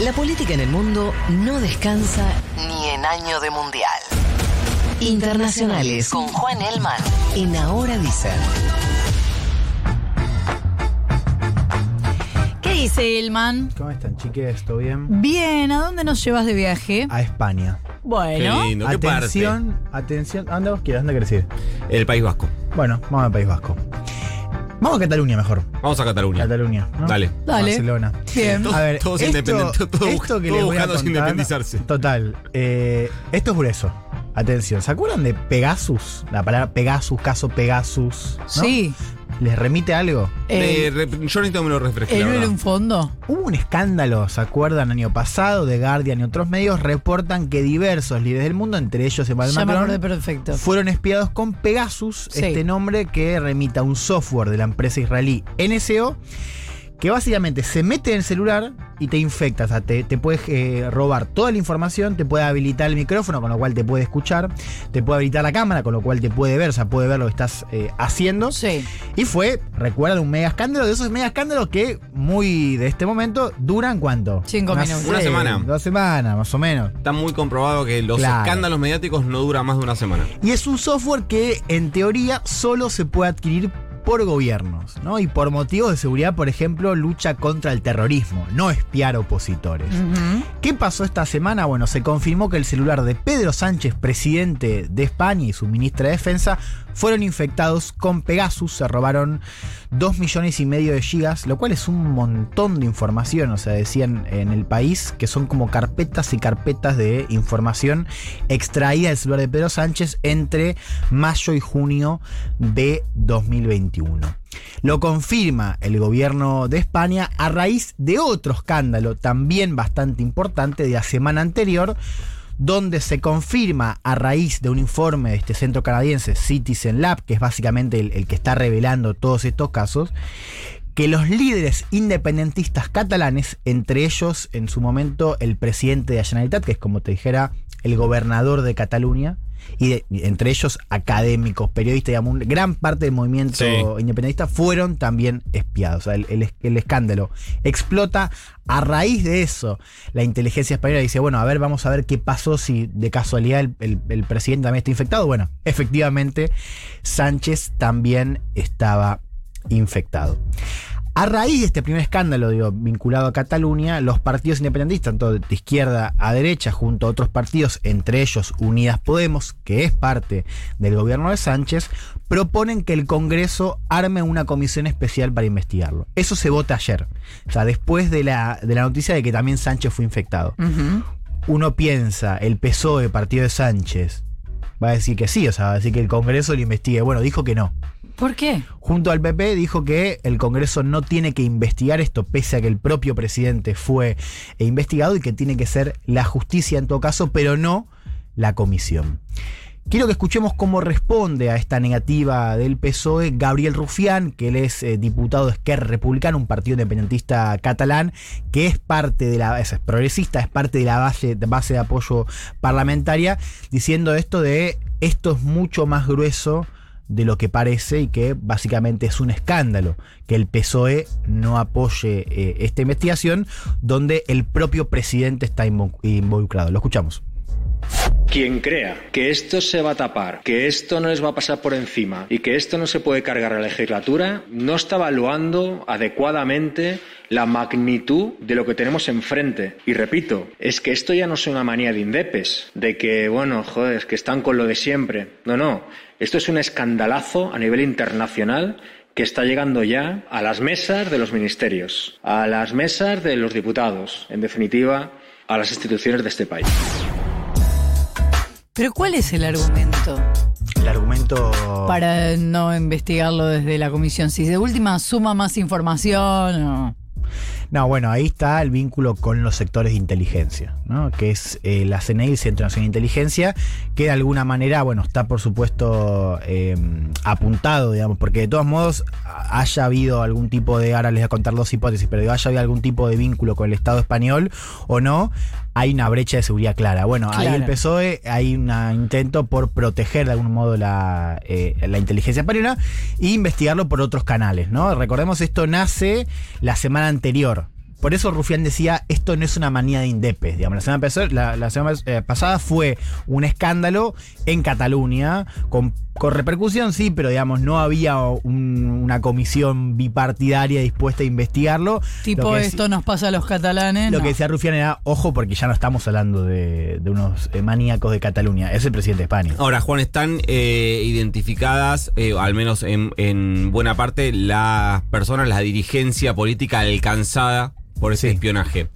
La política en el mundo no descansa ni en año de mundial. Internacionales con Juan Elman en Ahora Dicen. ¿Qué dice Elman? ¿Cómo están, chiques? ¿Todo bien? Bien, ¿a dónde nos llevas de viaje? A España. Bueno, Qué lindo, qué atención, atención. ¿A dónde vos quieras? ¿Dónde querés ir? El País Vasco. Bueno, vamos al País Vasco. Vamos a Cataluña mejor. Vamos a Cataluña. Cataluña. ¿no? Dale. Dale. Barcelona. bien. Todos- A ver, todos esto, independentes, todos esto que todos les voy a buscando contar, independizarse. Total. eh, esto es grueso. Atención, ¿se acuerdan de Pegasus? La palabra Pegasus, caso Pegasus. ¿no? Sí. ¿Les remite algo? Eh, Eh, yo necesito que me lo refresque. ¿El la no era un fondo? Hubo un escándalo, ¿se acuerdan? Año pasado, de Guardian y otros medios reportan que diversos líderes del mundo, entre ellos Emmanuel Macron, perfecto. fueron espiados con Pegasus, Sí. este nombre que remita a un software de la empresa israelí NSO, que básicamente se mete en el celular y te infecta. O sea, te, te puede eh, robar toda la información, te puede habilitar el micrófono, con lo cual te puede escuchar, te puede habilitar la cámara, con lo cual te puede ver, o sea, puede ver lo que estás eh, haciendo. Sí. Y fue, recuerdan, un mega escándalo de esos mega escándalos que, muy de este momento, duran cuánto? Cinco Unas minutos. Una semana. Dos semanas, más o menos. Está muy comprobado que los Claro. escándalos mediáticos no duran más de una semana. Y es un software que en teoría solo se puede adquirir por gobiernos, ¿no? Y por motivos de seguridad, por ejemplo, lucha contra el terrorismo, no espiar opositores. ¿Qué pasó esta semana? Bueno, se confirmó que el celular de Pedro Sánchez, presidente de España y su ministra de Defensa, fueron infectados con Pegasus, se robaron 2 millones y medio de gigas, lo cual es un montón de información, o sea, decían en el país que son como carpetas y carpetas de información extraída del celular de Pedro Sánchez entre mayo y junio de 2021. Lo confirma el gobierno de España a raíz de otro escándalo también bastante importante de la semana anterior, donde se confirma a raíz de un informe de este centro canadiense Citizen Lab, que es básicamente el, que está revelando todos estos casos, que los líderes independentistas catalanes, entre ellos en su momento el presidente de la que es como te dijera el gobernador de Cataluña, y, de- entre ellos académicos, periodistas, digamos, un- gran parte del movimiento Sí. independentista fueron también espiados. O sea, el, el- el escándalo explota. A raíz de eso, la inteligencia española dice, bueno, a ver, vamos a ver qué pasó si de casualidad el- el presidente también está infectado. Bueno, efectivamente, Sánchez también estaba infectado. A raíz de este primer escándalo digo, vinculado a Cataluña, los partidos independentistas, tanto de izquierda a derecha, junto a otros partidos, entre ellos Unidas Podemos, que es parte del gobierno de Sánchez, proponen que el Congreso arme una comisión especial para investigarlo. Eso se vota ayer, o sea, después de la, de la noticia de que también Sánchez fue infectado. Uno piensa, el PSOE, partido de Sánchez, va a decir que sí, o sea, va a decir que el Congreso lo investigue. Bueno, dijo que no ¿Por qué? junto al PP dijo que el Congreso no tiene que investigar esto, pese a que el propio presidente fue investigado y que tiene que ser la justicia en todo caso, pero no la comisión. Quiero que escuchemos cómo responde a esta negativa del PSOE Gabriel Rufián, que él es eh, diputado de Esquerra Republicana, un partido independentista catalán, que es parte de la, es progresista, es parte de la base, base de apoyo parlamentaria, diciendo esto de esto es mucho más grueso de lo que parece y que básicamente es un escándalo que el PSOE no apoye eh, esta investigación donde el propio presidente está invo- involucrado. Lo escuchamos. Quien crea que esto se va a tapar, que esto no les va a pasar por encima y que esto no se puede cargar a la legislatura, no está evaluando adecuadamente la magnitud de lo que tenemos enfrente. Y repito, es que esto ya no es una manía de indepes, de que, bueno, joder, que están con lo de siempre. No, no. Esto es un escandalazo a nivel internacional que está llegando ya a las mesas de los ministerios, a las mesas de los diputados, en definitiva, a las instituciones de este país. ¿Pero cuál es el argumento El argumento... para no investigarlo desde la comisión? Si de última suma más información o... No, bueno, ahí está el vínculo con los sectores de inteligencia, ¿no? Que es eh, la CNI, el Centro Nacional de Inteligencia, que de alguna manera, bueno, está por supuesto eh, apuntado, digamos, porque de todos modos haya habido algún tipo de, ahora les voy a contar dos hipótesis, pero haya habido algún tipo de vínculo con el Estado español o no, hay una brecha de seguridad clara. Bueno, ahí el PSOE hay un intento por proteger de algún modo la, eh, la inteligencia española e investigarlo por otros canales, ¿no? Recordemos, esto nace la semana anterior. Por eso Rufián decía, esto no es una manía de indepes. Digamos, la semana, pasada- la- la semana, eh, pasada fue un escándalo en Cataluña, con, con repercusión sí, pero digamos, no había un- una comisión bipartidaria dispuesta a investigarlo. Tipo, que esto nos pasa a los catalanes. Lo no. que decía Rufián era, ojo, porque ya no estamos hablando de, de unos eh, maníacos de Cataluña, es el presidente de España. Ahora, Juan, están eh, identificadas, eh, al menos en, en buena parte, las personas, la dirigencia política alcanzada por ese Sí. espionaje.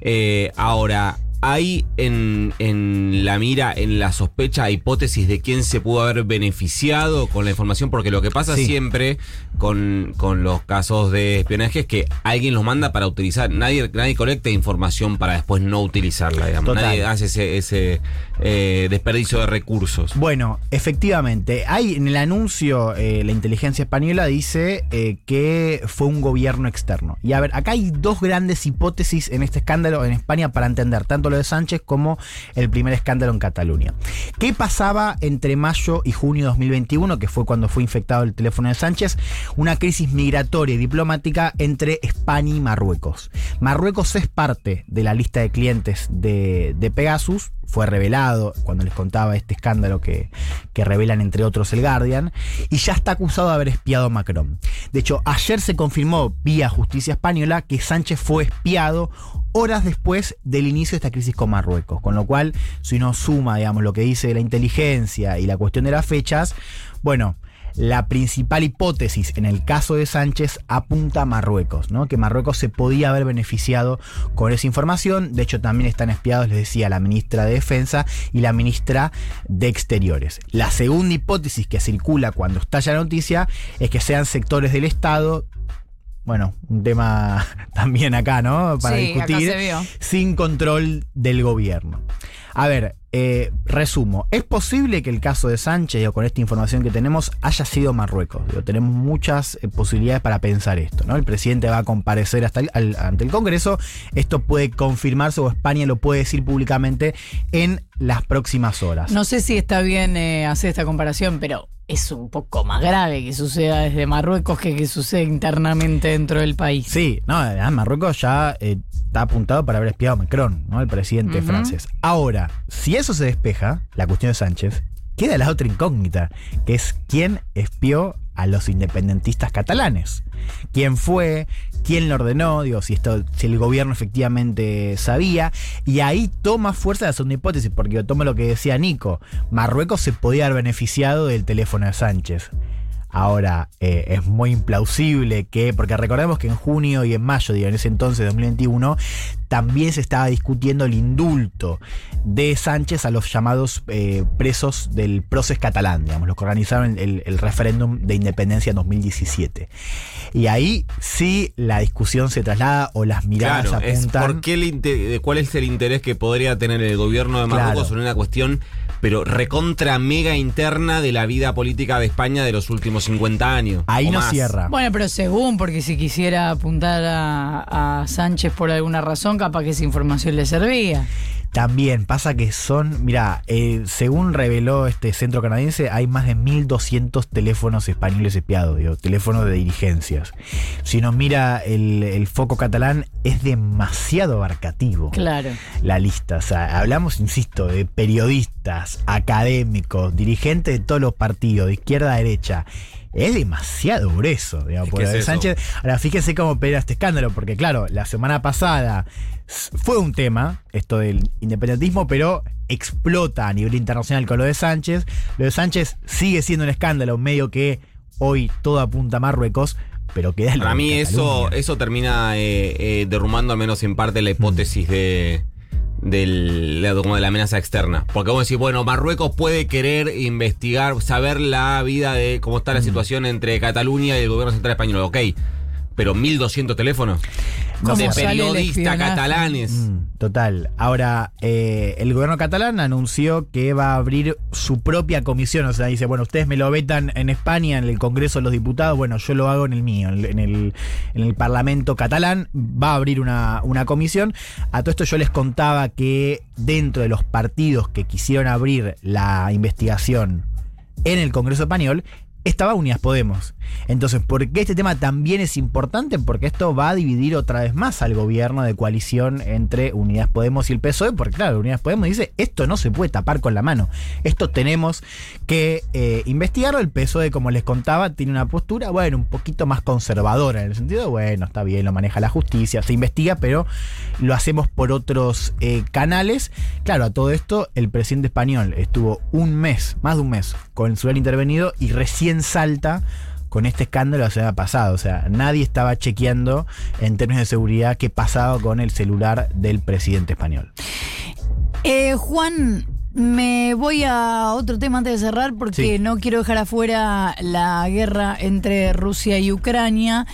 Eh, ahora, ¿hay en, en la mira, en la sospecha, hipótesis de quién se pudo haber beneficiado con la información? Porque lo que pasa Sí. siempre con, con los casos de espionaje es que alguien los manda para utilizar. Nadie, nadie colecta información para después no utilizarla, digamos. Total. Nadie hace ese, ese eh, desperdicio de recursos. Bueno, efectivamente, hay en el anuncio, eh, la inteligencia española dice eh, que fue un gobierno externo. Y a ver, acá hay dos grandes hipótesis en este escándalo en España para entender tanto lo de Sánchez como el primer escándalo en Cataluña. ¿Qué pasaba entre mayo y junio de 2021, que fue cuando fue infectado el teléfono de Sánchez? Una crisis migratoria y diplomática entre España y Marruecos. Marruecos es parte de la lista de clientes de, de Pegasus, fue revelado cuando les contaba este escándalo que, que revelan entre otros el Guardian, y ya está acusado de haber espiado a Macron. De hecho, ayer se confirmó vía justicia española que Sánchez fue espiado horas después del inicio de esta crisis con Marruecos, con lo cual, si uno suma, digamos, lo que dice la inteligencia y la cuestión de las fechas, bueno, la principal hipótesis en el caso de Sánchez apunta a Marruecos, ¿no? Que Marruecos se podía haber beneficiado con esa información. De hecho, también están espiados, les decía, la ministra de Defensa y la ministra de Exteriores. La segunda hipótesis que circula cuando estalla la noticia es que sean sectores del Estado. Bueno, un tema también acá, ¿no? Para Sí, acá discutir. se vio. Sin control del gobierno. A ver, eh, resumo. ¿Es posible que el caso de Sánchez, digo, con esta información que tenemos, haya sido Marruecos? Digo, tenemos muchas eh, posibilidades para pensar esto. ¿no? El presidente va a comparecer hasta el- al- ante el Congreso. Esto puede confirmarse o España lo puede decir públicamente en las próximas horas. No sé si está bien eh, hacer esta comparación, pero es un poco más grave que suceda desde Marruecos que que suceda internamente dentro del país. Sí, no, además Marruecos ya eh, está apuntado para haber espiado a Macron, ¿no? El presidente francés. Ahora, si eso se despeja, la cuestión de Sánchez, queda la otra incógnita, que es quién espió a los independentistas catalanes. ¿Quién fue? ¿Quién lo ordenó? Digo, si esto, si el gobierno efectivamente sabía. Y ahí toma fuerza la segunda hipótesis, porque toma lo que decía Nico. Marruecos se podía haber beneficiado del teléfono de Sánchez. Ahora, eh, es muy implausible que, porque recordemos que en junio y en mayo, digo, en ese entonces, 2021, también se estaba discutiendo el indulto de Sánchez a los llamados eh, presos del proceso catalán, digamos, los que organizaron el, el referéndum de independencia en 2017. Y ahí sí la discusión se traslada o las miradas Claro, es apuntan. por qué el de cuál es el interés que podría tener el gobierno de Marruecos Claro. en una cuestión, pero recontra mega interna de la vida política de España de los últimos 50 años. Ahí no más. cierra. Bueno, pero según, porque si quisiera apuntar a, a Sánchez por alguna razón, capaz que esa información le servía. También pasa que son, mira, eh, según reveló este centro canadiense, hay más de 1.200 teléfonos españoles espiados, digo, teléfonos de dirigencias. Si uno mira el, el foco catalán, es demasiado abarcativo Claro. la lista. O sea, hablamos, insisto, de periodistas, académicos, dirigentes de todos los partidos, de izquierda a derecha. Es demasiado grueso, digamos, por es. Sánchez. Ahora, fíjense cómo pega este escándalo, porque claro, la semana pasada fue un tema, esto del independentismo, pero explota a nivel internacional con lo de Sánchez. Lo de Sánchez sigue siendo un escándalo, medio que hoy todo apunta a Marruecos, pero queda Para mí eso, Cataluña. eso termina eh, eh, derrumbando al menos en parte la hipótesis de, del- como de la amenaza externa. Porque vos decís, bueno, Marruecos puede querer investigar, saber la vida de cómo está la situación entre Cataluña y el gobierno central español. Ok, pero 1200 teléfonos ¿Cómo de periodistas catalanes. Mm, total. Ahora, eh, el gobierno catalán anunció que va a abrir su propia comisión. O sea, dice, bueno, ustedes me lo vetan en España, en el Congreso de los Diputados, bueno, yo lo hago en el mío, en el, en el, en el Parlamento catalán. Va a abrir una, una comisión. A todo esto yo les contaba que dentro de los partidos que quisieron abrir la investigación en el Congreso español, estaba Unidas Podemos. Entonces, ¿por qué este tema también es importante? Porque esto va a dividir otra vez más al gobierno de coalición entre Unidas Podemos y el PSOE, porque claro, Unidas Podemos dice, esto no se puede tapar con la mano, esto tenemos que eh, investigarlo. El PSOE, como les contaba, tiene una postura, bueno, un poquito más conservadora, en el sentido, bueno, está bien, lo maneja la justicia, se investiga, pero lo hacemos por otros eh, canales. Claro, a todo esto, el presidente español estuvo un mes, más de un mes, con el celular intervenido y recién salta con este escándalo la semana pasada. O sea, nadie estaba chequeando en términos de seguridad qué pasaba con el celular del presidente español. Eh, Juan, me voy a otro tema antes de cerrar porque Sí. no quiero dejar afuera la guerra entre Rusia y Ucrania.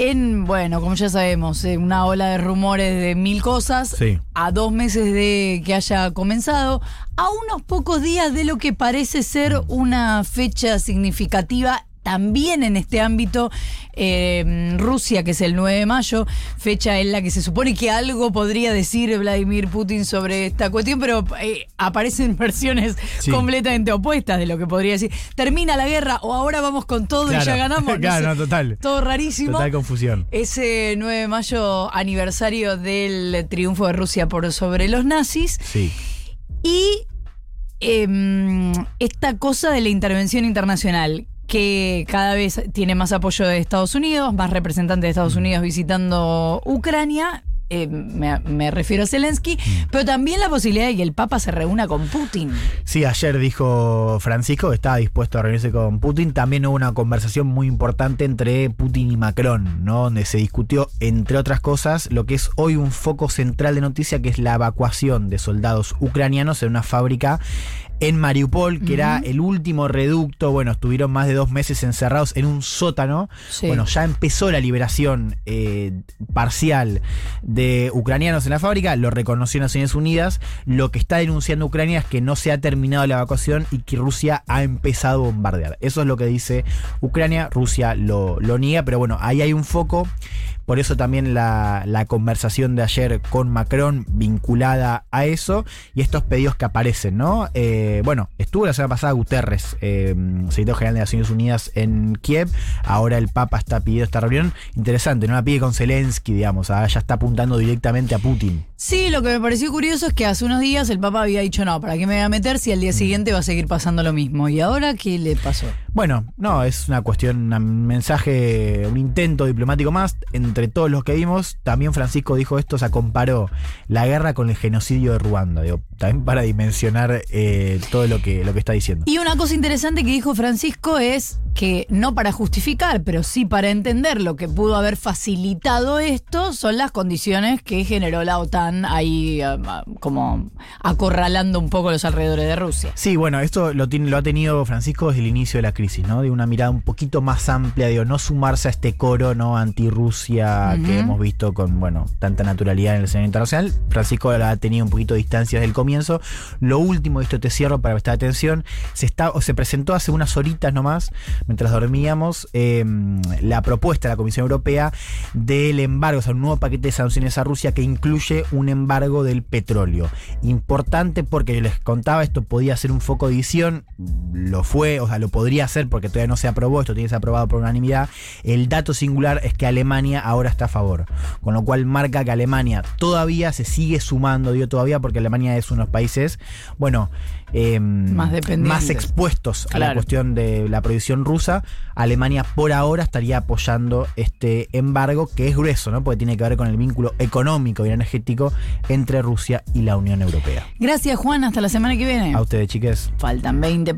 En, bueno, como ya sabemos, eh, una ola de rumores de mil cosas. Sí. A dos meses de que haya comenzado, a unos pocos días de lo que parece ser una fecha significativa también en este ámbito, eh, Rusia, que es el 9 de mayo, fecha en la que se supone que algo podría decir Vladimir Putin sobre esta cuestión, pero eh, aparecen versiones Sí. completamente opuestas de lo que podría decir. Termina la guerra o ahora vamos con todo y ya ganamos. no claro, sé. no, total. Todo rarísimo. Total confusión. Ese 9 de mayo, aniversario del triunfo de Rusia por sobre los nazis. Sí. Y em, esta cosa de la intervención internacional, que cada vez tiene más apoyo de Estados Unidos, más representantes de Estados Unidos visitando Ucrania. eh, me, me refiero a Zelensky, pero también la posibilidad de que el Papa se reúna con Putin. Sí, ayer dijo Francisco que estaba dispuesto a reunirse con Putin. También hubo una conversación muy importante entre Putin y Macron, ¿no? Donde se discutió, entre otras cosas, lo que es hoy un foco central de noticia, que es la evacuación de soldados ucranianos en una fábrica en Mariupol, que era el último reducto. Bueno, estuvieron más de dos meses encerrados en un sótano. Sí. Bueno, ya empezó la liberación eh, parcial de ucranianos en la fábrica, lo reconoció Naciones Unidas. Lo que está denunciando Ucrania es que no se ha terminado la evacuación y que Rusia ha empezado a bombardear. Eso es lo que dice Ucrania, Rusia lo, lo niega, pero bueno, ahí hay un foco. Por eso también la, la conversación de ayer con Macron vinculada a eso y estos pedidos que aparecen, ¿no? Eh, bueno, estuvo la semana pasada Guterres, eh, secretario general de Naciones Unidas en Kiev. Ahora el Papa está pidiendo esta reunión. Interesante, no la pide con Zelensky, digamos. ah, ya está apuntando directamente a Putin. Sí, lo que me pareció curioso es que hace unos días el Papa había dicho, no, ¿para qué me voy a meter si al día siguiente va a seguir pasando lo mismo? ¿Y ahora qué le pasó? Bueno, no, es una cuestión, un mensaje, un intento diplomático más. Entre todos los que vimos, también Francisco dijo esto, o sea, comparó la guerra con el genocidio de Ruanda. Digo, también para dimensionar eh, todo lo que, lo que está diciendo. Y una cosa interesante que dijo Francisco es que no para justificar, pero sí para entender lo que pudo haber facilitado esto, son las condiciones que generó la OTAN ahí ah, ah, como acorralando un poco los alrededores de Rusia. Sí, bueno, esto lo, tiene, lo ha tenido Francisco desde el inicio de la crisis, ¿no? De una mirada un poquito más amplia, digo, no sumarse a este coro, ¿no? Anti-Rusia Que hemos visto con, bueno, tanta naturalidad en el escenario internacional. Francisco ha tenido un poquito de distancia desde el comienzo. Lo último, esto te cierro para prestar atención, se, está, o se presentó hace unas horitas nomás, mientras dormíamos, eh, la propuesta de la Comisión Europea del embargo, o sea, un nuevo paquete de sanciones a Rusia que incluye un embargo del petróleo. Importante porque yo les contaba, esto podía ser un foco de división, lo fue, o sea, lo podría ser porque todavía no se aprobó, esto tiene que ser aprobado por unanimidad. El dato singular es que Alemania ahora está a favor, con lo cual marca que Alemania todavía se sigue sumando, digo todavía porque Alemania es uno de los países, bueno, eh, Más más expuestos a la cuestión de la prohibición rusa. Alemania por ahora estaría apoyando este embargo que es grueso, ¿no? Porque tiene que ver con el vínculo económico y energético entre Rusia y la Unión Europea. Gracias Juan, hasta la semana que viene. A ustedes, chiques. Faltan 20